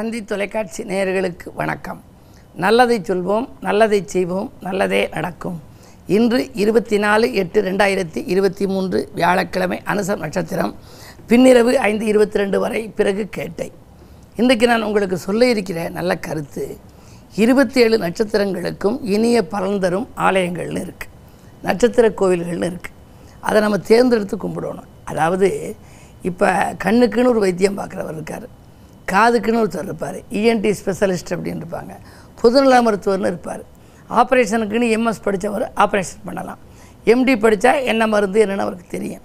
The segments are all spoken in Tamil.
தந்தி தொலைக்காட்சி நேயர்களுக்கு வணக்கம். நல்லதை சொல்வோம் நல்லதை செய்வோம் நல்லதே நடக்கும். இன்று இருபத்தி நாலு எட்டு ரெண்டாயிரத்தி இருபத்தி மூன்று வியாழக்கிழமை அனுசம் நட்சத்திரம். பின்னிரவு ஐந்து இருபத்தி ரெண்டு வரை பிறகு கேட்டை. இன்றைக்கு நான் உங்களுக்கு சொல்ல இருக்கிற நல்ல கருத்து இருபத்தி ஏழு நட்சத்திரங்களுக்கும் இனிய பலன் தரும் ஆலயங்கள்னு இருக்குது நட்சத்திர கோவில்கள்னு இருக்குது அதை நம்ம தேர்ந்தெடுத்து கும்பிடணும். அதாவது இப்போ கண்ணுக்குன்னு ஒரு வைத்தியம் பார்க்குறவர் இருக்கார். காதுக்குன்னு ஒருத்தர் இருப்பார். இஎன்டி ஸ்பெஷலிஸ்ட் அப்படின்னு இருப்பாங்க. பொதுநல மருத்துவர்னு இருப்பார். ஆப்ரேஷனுக்குன்னு எம்எஸ் படித்தவர் ஆப்ரேஷன் பண்ணலாம். எம்டி படித்தா என்ன மருந்து என்னென்னு அவருக்கு தெரியும்.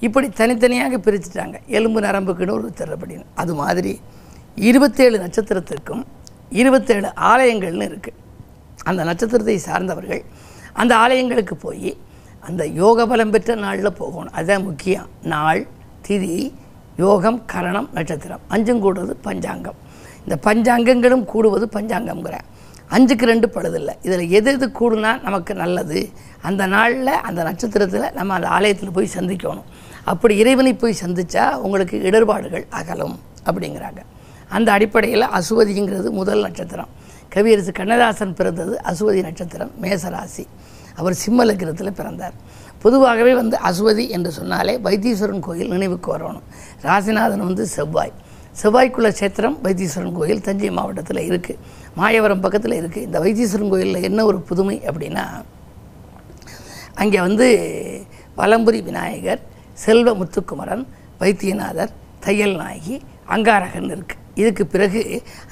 இப்படி தனித்தனியாக பிரிச்சுட்டாங்க. எலும்பு நரம்புக்குன்னு ஒருத்தர் அப்படின்னு. அது மாதிரி இருபத்தேழு நட்சத்திரத்திற்கும் இருபத்தேழு ஆலயங்கள்னு இருக்குது அந்த நட்சத்திரத்தை சார்ந்தவர்கள் அந்த ஆலயங்களுக்கு போய் அந்த யோக பலம் பெற்ற நாளில் போகணும். அதுதான் முக்கியம். நாள் திதி யோகம் கரணம் நட்சத்திரம். அஞ்சும் கூடுவது பஞ்சாங்கம். இந்த பஞ்சாங்கங்களும் கூடுவது பஞ்சாங்கம்ங்கிற. அஞ்சுக்கு ரெண்டு பழுதில்லை. இதில் எது எது கூடுனா நமக்கு நல்லது. அந்த நாளில் அந்த நட்சத்திரத்தில் நம்ம அந்த ஆலயத்தில் போய் சந்திக்கணும். அப்படி இறைவனை போய் சந்தித்தா உங்களுக்கு இடர்பாடுகள் அகலும் அப்படிங்கிறாங்க. அந்த அடிப்படையில் அசுவதிங்கிறது முதல் நட்சத்திரம். கவியரசு கண்ணதாசன் பிறந்தது அசுவதி நட்சத்திரம் மேசராசி. அவர் சிம்மலக்கிரத்தில் பிறந்தார். பொதுவாகவே வந்து அசுவதி என்று சொன்னாலே வைத்தீஸ்வரன் கோயில் நினைவுக்கு வரணும். ராசிநாதன் வந்து செவ்வாய். செவ்வாய்க்குள்ள சேத்திரம் வைத்தீஸ்வரன் கோயில் தஞ்சை மாவட்டத்தில் இருக்குது மாயவரம் பக்கத்தில் இருக்குது இந்த வைத்தீஸ்வரன் கோயிலில் என்ன ஒரு புதுமை அப்படின்னா அங்கே வந்து வலம்புரி விநாயகர் செல்வ முத்துக்குமரன் வைத்தியநாதர் தையல் நாயகி அங்காரகன் இருக்குது இதுக்கு பிறகு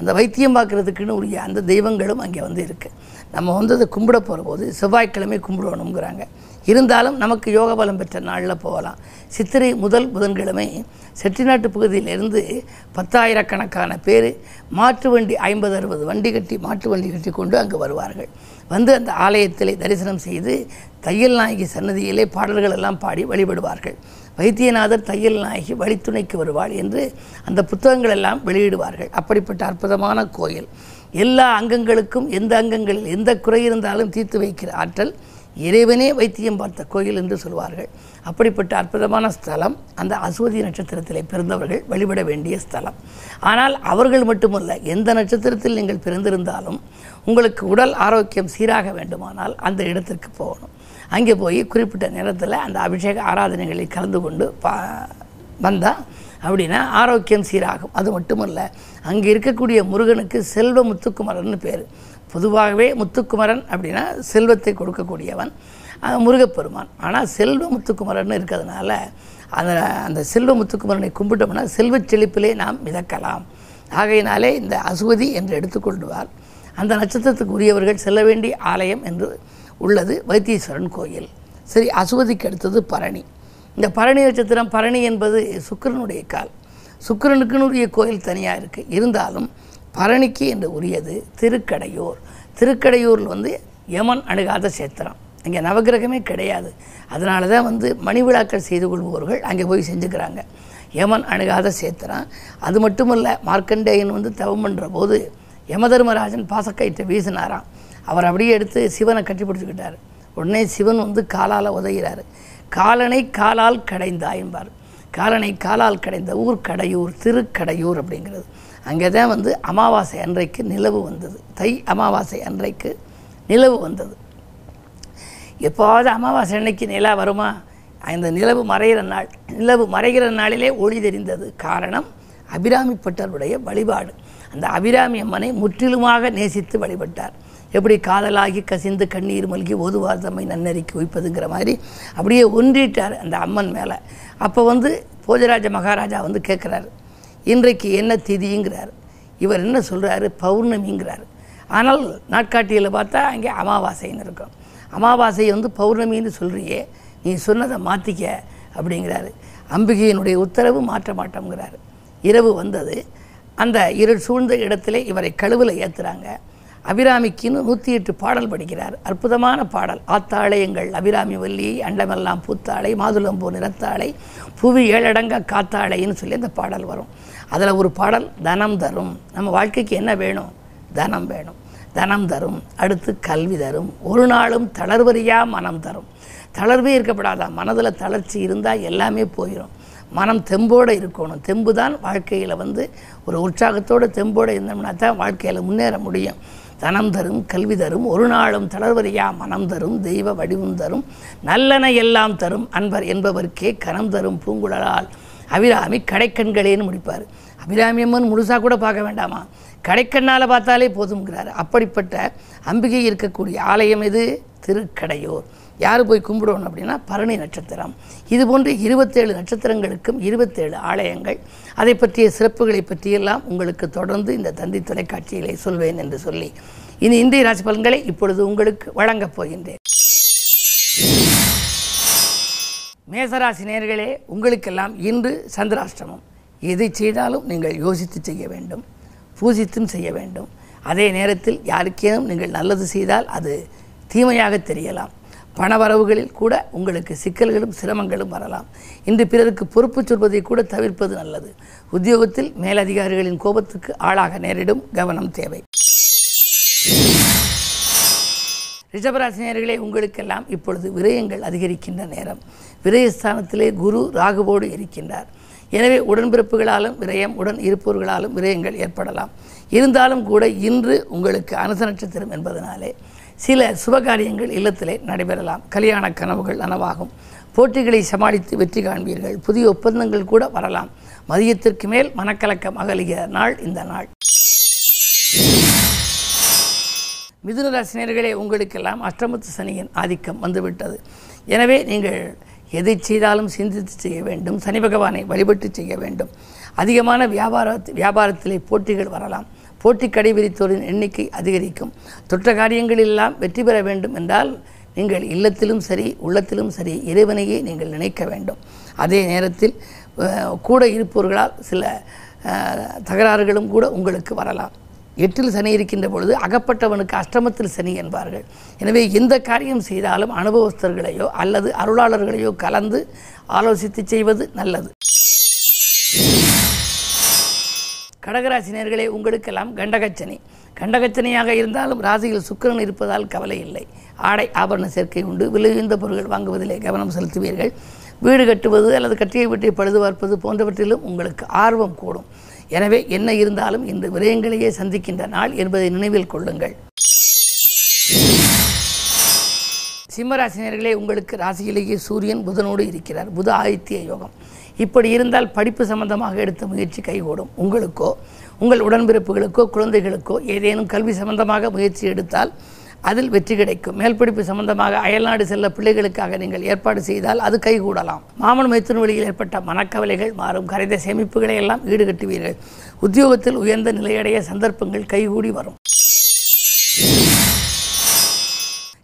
அந்த வைத்தியம் பார்க்குறதுக்குன்னு உரிய அந்த தெய்வங்களும் அங்கே வந்து இருக்குது நம்ம வந்து அதை கும்பிட போகிற போது செவ்வாய்க்கிழமை கும்பிடணுங்கிறாங்க இருந்தாலும் நமக்கு யோக பலம் பெற்ற நாளில் போகலாம். சித்திரை முதல் புதன்கிழமை செட்டிநாட்டு பகுதியிலிருந்து பத்தாயிரக்கணக்கான பேர் மாட்டு வண்டி ஐம்பது அறுபது வண்டி கட்டி மாட்டு வண்டி கட்டி கொண்டு அங்கு வருவார்கள். வந்து அந்த ஆலயத்திலே தரிசனம் செய்து தையல் நாயகி சன்னதியிலே பாடல்கள் எல்லாம் பாடி வழிபடுவார்கள். வைத்தியநாதர் தையல் நாயகி வழித்துணைக்கு வருவாள் என்று அந்த புத்தகங்கள் எல்லாம் வெளியிடுவார்கள். அப்படிப்பட்ட அற்புதமான கோயில். எல்லா அங்கங்களுக்கும் எந்த அங்கங்களில் எந்த குறை இருந்தாலும் தீர்த்து வைக்கிற ஆற்றல் இறைவனே வைத்தியம் பார்த்த கோயில் என்று சொல்வார்கள். அப்படிப்பட்ட அற்புதமான ஸ்தலம் அந்த அசுவதி நட்சத்திரத்திலே பிறந்தவர்கள் வழிபட வேண்டிய ஸ்தலம். ஆனால் அவர்கள் மட்டுமல்ல எந்த நட்சத்திரத்தில் நீங்கள் பிறந்திருந்தாலும் உங்களுக்கு உடல் ஆரோக்கியம் சீராக வேண்டுமானால் அந்த இடத்திற்கு போகணும். அங்கே போய் குறிப்பிட்ட நேரத்தில் அந்த அபிஷேக ஆராதனைகளில் கலந்து கொண்டு பா வந்தால் அப்படின்னா ஆரோக்கியம் சீராகும். அது மட்டுமல்ல அங்கே இருக்கக்கூடிய முருகனுக்கு செல்வ முத்துக்குமரன் பேர். பொதுவாகவே முத்துக்குமரன் அப்படின்னா செல்வத்தை கொடுக்கக்கூடியவன் முருகப்பெருமான். ஆனால் செல்வ முத்துக்குமரன் இருக்கிறதுனால அந்த அந்த செல்வ முத்துக்குமரனை கும்பிட்டோம்னா செல்வச் செழிப்பிலே நாம் மிதக்கலாம். ஆகையினாலே இந்த அசுவதி என்று எடுத்துக்கொள்வார் அந்த நட்சத்திரத்துக்கு உரியவர்கள் செல்ல வேண்டிய ஆலயம் என்று உள்ளது வைத்தீஸ்வரன் கோயில். சரி அசுவதிக்கு அடுத்தது பரணி. இந்த பரணி நட்சத்திரம் பரணி என்பது சுக்கிரனுடைய கால். சுக்கிரனுக்குன்னு உரிய கோயில் தனியாக இருக்குது இருந்தாலும் பரணிக்கு என்று உரியது திருக்கடையூர். திருக்கடையூரில் வந்து யமன் அணுகாத சேத்திரம். அங்கே நவகிரகமே கிடையாது. அதனால தான் வந்து மணி விழாக்கள் செய்து கொள்பவர்கள் அங்கே போய் செஞ்சுக்கிறாங்க. யமன் அணுகாத சேத்திரம். அது மட்டுமல்ல மார்க்கண்டேயன் வந்து தவம் பண்ணுற போது யமதர்மராஜன் பாசக்கயிற்றை வீசினாராம். அவர் அப்படியே எடுத்து சிவனை கட்டி பிடிச்சிக்கிட்டார் உடனே சிவன் வந்து காலால் உதைகிறார் காலனை காலால் கடைந்தாய்பார் காலனை காலால் கடைந்த ஊர் கடையூர் திருக்கடையூர் அப்படிங்கிறது. அங்கே தான் வந்து அமாவாசை அன்றைக்கு நிலவு வந்தது. தை அமாவாசை அன்றைக்கு நிலவு வந்தது. எப்போவாவது அமாவாசை அன்னைக்கு நிலா வருமா? அந்த நிலவு மறைகிற நாள் நிலவு மறைகிற நாளிலே ஒளி தெரிந்தது. காரணம் அபிராமிப்பட்டருடைய வழிபாடு. அந்த அபிராமி அம்மனை முற்றிலுமாக நேசித்து வழிபட்டார். எப்படி காதலாகி கசிந்து கண்ணீர் மல்கி ஓதுவார் தம்மை நன்னறிக்கை வைப்பதுங்கிற மாதிரி அப்படியே ஒன்றிட்டார் அந்த அம்மன் மேலே. அப்போ வந்து போஜராஜ மகாராஜா வந்து கேட்குறாரு இன்றைக்கு என்ன திதிங்கிறார். இவர் என்ன சொல்கிறாரு பௌர்ணமிங்கிறார். ஆனால் நாட்காட்டியில் பார்த்தா அங்கே அமாவாசைன்னு இருக்கும். அமாவாசை வந்து பௌர்ணமின்னு சொல்கிறியே நீ சொன்னதை மாற்றிக்க அப்படிங்கிறாரு. அம்பிகையினுடைய உத்தரவு மாற்ற மாட்டோங்கிறார் இரவு வந்தது. அந்த இருள் சூழ்ந்த இடத்துல இவரை கழுவில் ஏற்றுறாங்க அபிராமிக்குன்னு நூற்றி எட்டு பாடல் படிக்கிறார். அற்புதமான பாடல். ஆத்தாளையங்கள் அபிராமி வள்ளி அண்டமெல்லாம் பூத்தாளை மாதுளம்பூ நிறத்தாளை புவி ஏழடங்க காத்தாளைன்னு சொல்லி அந்த பாடல் வரும். அதில் ஒரு பாடல் தனம் தரும். நம்ம வாழ்க்கைக்கு என்ன வேணும்? தனம் வேணும். தனம் தரும் அடுத்து கல்வி தரும். ஒரு நாளும் தளர்வறியா மனம் தரும். தளர்வே இருக்கப்படாதா? மனதில் தளர்ச்சி இருந்தால் எல்லாமே போயிடும் மனம் தெம்போடு இருக்கணும். தெம்பு தான் வாழ்க்கையில் வந்து ஒரு உற்சாகத்தோடு தெம்போடு இருந்தோம்னா தான் வாழ்க்கையில் முன்னேற முடியும். தனம் தரும் கல்வி தரும். ஒரு நாளும் தளர்வரியா மனம் தரும். தெய்வ வடிவம் தரும். நல்லன எல்லாம் தரும். அன்பர் என்பவருக்கே கனம் தரும் பூங்குழலால். அபிராமி கடைக்கண்களேன்னு முடிப்பார். அபிராமி அம்மன் முழுசாக கூட பார்க்க வேண்டாமா? கடைக்கண்ணால் பார்த்தாலே போதுங்கிறார் அப்படிப்பட்ட அம்பிகை இருக்கக்கூடிய ஆலயம் இது திருக்கடையூர். யார் போய் கும்பிடுவோம் அப்படின்னா பரணி நட்சத்திரம். இது போன்று இருபத்தேழு நட்சத்திரங்களுக்கும் இருபத்தேழு ஆலயங்கள். அதை பற்றிய சிறப்புகளை பற்றியெல்லாம் உங்களுக்கு தொடர்ந்து இந்த தந்தி தொலைக்காட்சியிலே சொல்வேன் என்று சொல்லி இனி இந்திய ராசி பலன்களை இப்பொழுது உங்களுக்கு வழங்கப் போகின்றேன். மேசராசி நேர்களே உங்களுக்கெல்லாம் இன்று சந்திராஷ்டமம். எதை செய்தாலும் நீங்கள் யோசித்து செய்ய வேண்டும் பூஜித்தும் செய்ய வேண்டும். அதே நேரத்தில் யாருக்கேனும் நீங்கள் நல்லது செய்தால் அது தீமையாக தெரியலாம். பணவரவுகளில் கூட உங்களுக்கு சிக்கல்களும் சிரமங்களும் வரலாம். இன்று பிறருக்கு பொறுப்பு சொல்வதை கூட தவிர்ப்பது நல்லது. உத்தியோகத்தில் மேலதிகாரிகளின் கோபத்துக்கு ஆளாக நேரிடும் கவனம் தேவை. ரிஷபராசினியர்களே உங்களுக்கெல்லாம் இப்பொழுது விரயங்கள் அதிகரிக்கின்ற நேரம். விரயஸ்தானத்திலே குரு ராகுவோடு இருக்கின்றார். எனவே உடன்பிறப்புகளாலும் விரயம் உடன் இருப்பவர்களாலும் விரயங்கள் ஏற்படலாம். இருந்தாலும் கூட இன்று உங்களுக்கு அனுச நட்சத்திரம் என்பதனாலே சில சுபகாரியங்கள் இல்லத்திலே நடைபெறலாம். கல்யாண கனவுகள் நனவாகும். போட்டிகளை சமாளித்து வெற்றி காண்பீர்கள். புதிய ஒப்பந்தங்கள் கூட வரலாம். மதியத்திற்கு மேல் மனக்கலக்கம் அகலுகிற நாள் இந்த நாள். மிதுன ராசினியர்களே உங்களுக்கெல்லாம் அஷ்டமத்து சனியின் ஆதிக்கம் வந்துவிட்டது. எனவே நீங்கள் எதை செய்தாலும் சிந்தித்து செய்ய வேண்டும் சனி பகவானை வழிபட்டு செய்ய வேண்டும். அதிகமான வியாபார வியாபாரத்திலே போட்டிகள் வரலாம். போட்டி கடைபிடித்தோரின் எண்ணிக்கை அதிகரிக்கும். தொற்ற காரியங்களெல்லாம் வெற்றி பெற வேண்டும் என்றால் நீங்கள் இல்லத்திலும் சரி உள்ளத்திலும் சரி இறைவனையே நீங்கள் நினைக்க வேண்டும். அதே நேரத்தில் கூட இருப்பவர்களால் சில தகராறுகளும் கூட உங்களுக்கு வரலாம். எட்டில் சனி இருக்கின்ற பொழுது அகப்பட்டவனுக்கு அஷ்டமத்தில் சனி என்பார்கள். எனவே எந்த காரியம் செய்தாலும் அனுபவஸ்தர்களையோ அல்லது அருளாளர்களையோ கலந்து ஆலோசித்து செய்வது நல்லது. கடகராசினியர்களே உங்களுக்கெல்லாம் கண்டகச்சனி. கண்டகச்சனையாக இருந்தாலும் ராசியில் சுக்கிரன் இருப்பதால் கவலை இல்லை. ஆடை ஆபரண சேர்க்கை உண்டு. விலையுந்த பொருட்கள் வாங்குவதிலே கவனம் செலுத்துவீர்கள். வீடு கட்டுவது அல்லது கட்டிய வீட்டை பழுது பார்ப்பது போன்றவற்றிலும் உங்களுக்கு ஆர்வம் கூடும். எனவே என்ன இருந்தாலும் இந்த விரயங்களையே சந்திக்கின்ற நாள் என்பதை நினைவில் கொள்ளுங்கள். சிம்மராசினியர்களே உங்களுக்கு ராசியிலேயே சூரியன் புதனோடு இருக்கிறார். புத ஆதித்ய யோகம். இப்படி இருந்தால் படிப்பு சம்பந்தமாக எடுத்த முயற்சி கைகூடும். உங்களுக்கோ உங்கள் உடன்பிறப்புகளுக்கோ குழந்தைகளுக்கோ ஏதேனும் கல்வி சம்பந்தமாக முயற்சி எடுத்தால் அதில் வெற்றி கிடைக்கும். மேல்படிப்பு சம்பந்தமாக அயல்நாடு செல்ல பிள்ளைகளுக்காக நீங்கள் ஏற்பாடு செய்தால் அது கைகூடலாம். மாமன் மைத்துன் வழியில் ஏற்பட்ட மனக்கவலைகள் மாறும். கரைந்த சேமிப்புகளை எல்லாம் ஈடுகட்டுவீர்கள். உத்தியோகத்தில் உயர்ந்த நிலையடைய சந்தர்ப்பங்கள் கைகூடி வரும்.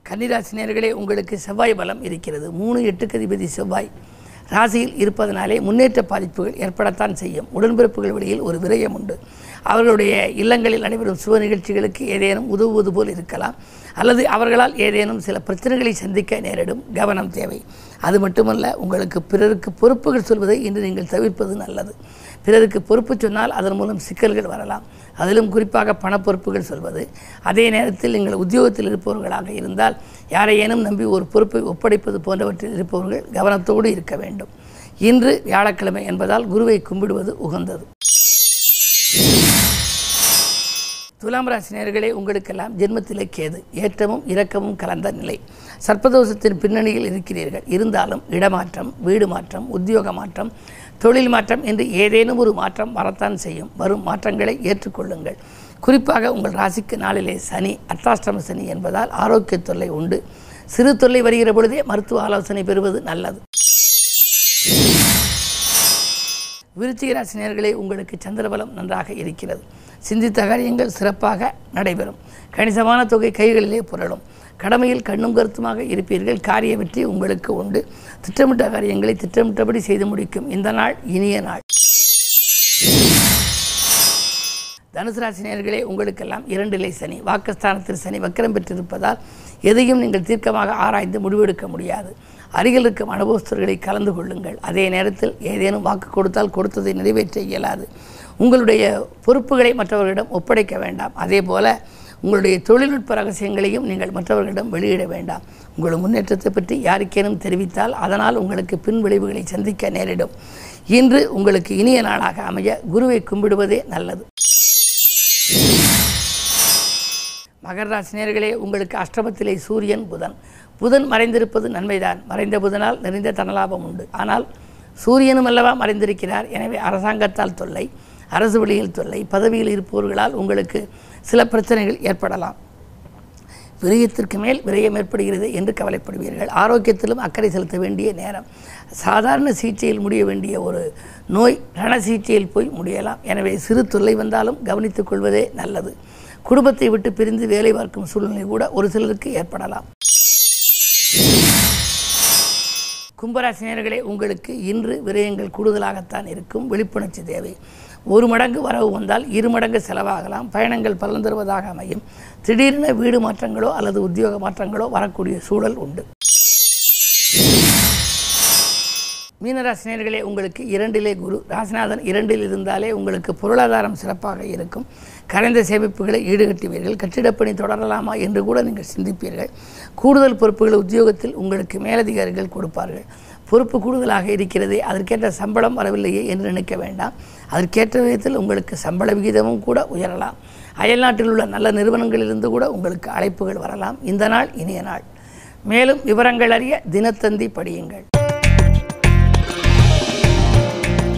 கன்னிராசினியர்களே உங்களுக்கு செவ்வாய் பலம் இருக்கிறது. மூணு எட்டுக்கு அதிபதி செவ்வாய். ராசியில் இருப்பதனாலே முன்னேற்ற பாதிப்புகள் ஏற்படத்தான் செய்யும். உடன்பிறப்புகள் வழியில் ஒரு விரயம் உண்டு அவர்களுடைய இல்லங்களில் நடைபெறும் சுப நிகழ்ச்சிகளுக்கு ஏதேனும் உதவுவது போல் இருக்கலாம். அல்லது அவர்களால் ஏதேனும் சில பிரச்சனைகளை சந்திக்க நேரிடும் கவனம் தேவை. அது மட்டுமல்ல உங்களுக்கு பிறருக்கு பொறுப்புகள் சொல்வதை இன்று நீங்கள் தவிர்ப்பது நல்லது. பிறருக்கு பொறுப்பு சொன்னால் அதன் மூலம் சிக்கல்கள் வரலாம். அதிலும் குறிப்பாக பணப்பொறுப்புகள் சொல்வது. அதே நேரத்தில் நீங்கள் உத்தியோகத்தில் இருப்பவர்களாக இருந்தால் யாரையேனும் நம்பி ஒரு பொறுப்பை ஒப்படைப்பது போன்றவற்றில் இருப்பவர்கள் கவனத்தோடு இருக்க வேண்டும். இன்று வியாழக்கிழமை என்பதால் குருவை கும்பிடுவது உகந்தது. துலாம் ராசினியர்களே உங்களுக்கெல்லாம் ஜென்மத்திலே கேது ஏற்றமும் இரக்கமும் கலந்த நிலை. சர்ப்பதோஷத்தின் பின்னணியில் இருக்கிறீர்கள். இருந்தாலும் இடமாற்றம் வீடு மாற்றம் உத்தியோக மாற்றம் தொழில் மாற்றம் என்று ஏதேனும் ஒரு மாற்றம் வரத்தான் செய்யும். வரும் மாற்றங்களை ஏற்றுக்கொள்ளுங்கள். குறிப்பாக உங்கள் ராசிக்கு நாளிலே சனி அர்த்தாஷ்டம சனி என்பதால் ஆரோக்கிய தொல்லை உண்டு. சிறு தொல்லை வருகிற பொழுதே மருத்துவ ஆலோசனை பெறுவது நல்லது. விருச்சிக ராசினியர்களே உங்களுக்கு சந்திரபலம் நன்றாக இருக்கிறது. சிந்தித்த காரியங்கள் சிறப்பாக நடைபெறும். கணிசமான தொகை கைகளிலே புரளும். கடமையில் கண்ணும் கருத்துமாக இருப்பீர்கள். காரிய வெற்றி உங்களுக்கு உண்டு. திட்டமிட்ட காரியங்களை திட்டமிட்டபடி செய்து முடிக்கும் இந்த நாள் இனிய நாள். தனுசு ராசினியர்களே உங்களுக்கெல்லாம் இரண்டிலை சனி. வாக்குஸ்தானத்தில் சனி வக்கரம் பெற்றிருப்பதால் எதையும் நீங்கள் தீர்க்கமாக ஆராய்ந்து முடிவெடுக்க முடியாது. அருகில் இருக்கும் அனுபவஸ்தர்களை கலந்து கொள்ளுங்கள். அதே நேரத்தில் ஏதேனும் வாக்கு கொடுத்தால் கொடுத்ததை நிறைவேற்ற இயலாது. உங்களுடைய பொறுப்புகளை மற்றவர்களிடம் ஒப்படைக்க வேண்டாம். அதே போல உங்களுடைய தொழில்நுட்ப ரகசியங்களையும் நீங்கள் மற்றவர்களிடம் வெளியிட வேண்டாம். உங்கள் முன்னேற்றத்தை பற்றி யாருக்கேனும் தெரிவித்தால் அதனால் உங்களுக்கு பின் விளைவுகளை சந்திக்க நேரிடும். இன்று உங்களுக்கு இனிய நாளாக அமைய குருவை கும்பிடுவதே நல்லது. மகர ராசினியர்களே உங்களுக்கு அஷ்டமத்திலே சூரியன் புதன். புதன் மறைந்திருப்பது நன்மைதான். மறைந்த புதனால் நிறைந்த தனலாபம் உண்டு. ஆனால் சூரியனும் அல்லவா மறைந்திருக்கிறார். எனவே அரசாங்கத்தால் தொல்லை அரசு வழியில் தொல்லை பதவியில் இருப்பவர்களால் உங்களுக்கு சில பிரச்சனைகள் ஏற்படலாம். விரயத்திற்கு மேல் விரயம் ஏற்படுகிறது என்று கவலைப்படுவீர்கள். ஆரோக்கியத்திலும் அக்கறை செலுத்த வேண்டிய நேரம். சாதாரண சிகிச்சையில் முடிய வேண்டிய ஒரு நோய் ரண சிகிச்சையில் போய் முடியலாம். எனவே சிறு தொல்லை வந்தாலும் கவனித்துக் கொள்வதே நல்லது. குடும்பத்தை விட்டு பிரிந்து வேலை பார்க்கும் சூழ்நிலை கூட ஒரு சிலருக்கு ஏற்படலாம். கும்பராசினியர்களே உங்களுக்கு இன்று விரயங்கள் கூடுதலாகத்தான் இருக்கும். விழிப்புணர்ச்சி தேவை. ஒரு மடங்கு வரவு வந்தால் இரு மடங்கு செலவாகலாம். பயணங்கள் பலன் தருவதாக அமையும். திடீரென வீடு மாற்றங்களோ அல்லது உத்தியோக மாற்றங்களோ வரக்கூடிய சூழல் உண்டு. மீனராசினியர்களே உங்களுக்கு இரண்டிலே குரு. ராசிநாதன் இரண்டில் இருந்தாலே உங்களுக்கு பொருளாதாரம் சிறப்பாக இருக்கும். கரைந்த சேமிப்புகளை ஈடுகட்டுவீர்கள். கட்டிடப்பணி தொடரலாமா என்று கூட நீங்கள் சிந்திப்பீர்கள். கூடுதல் பொறுப்புகளை உத்தியோகத்தில் உங்களுக்கு மேலதிகாரிகள் கொடுப்பார்கள். பொறுப்பு கூடுதலாக இருக்கிறதே அதற்கேற்ற சம்பளம் வரவில்லையே என்று நினைக்க வேண்டாம். அதற்கேற்ற விதத்தில் உங்களுக்கு சம்பள விகிதமும் கூட உயரலாம். அயல்நாட்டில் உள்ள நல்ல நிறுவனங்களிலிருந்து கூட உங்களுக்கு அழைப்புகள் வரலாம். இந்த நாள் இனிய நாள். மேலும் விவரங்கள் அறிய தினத்தந்தி படியுங்கள்.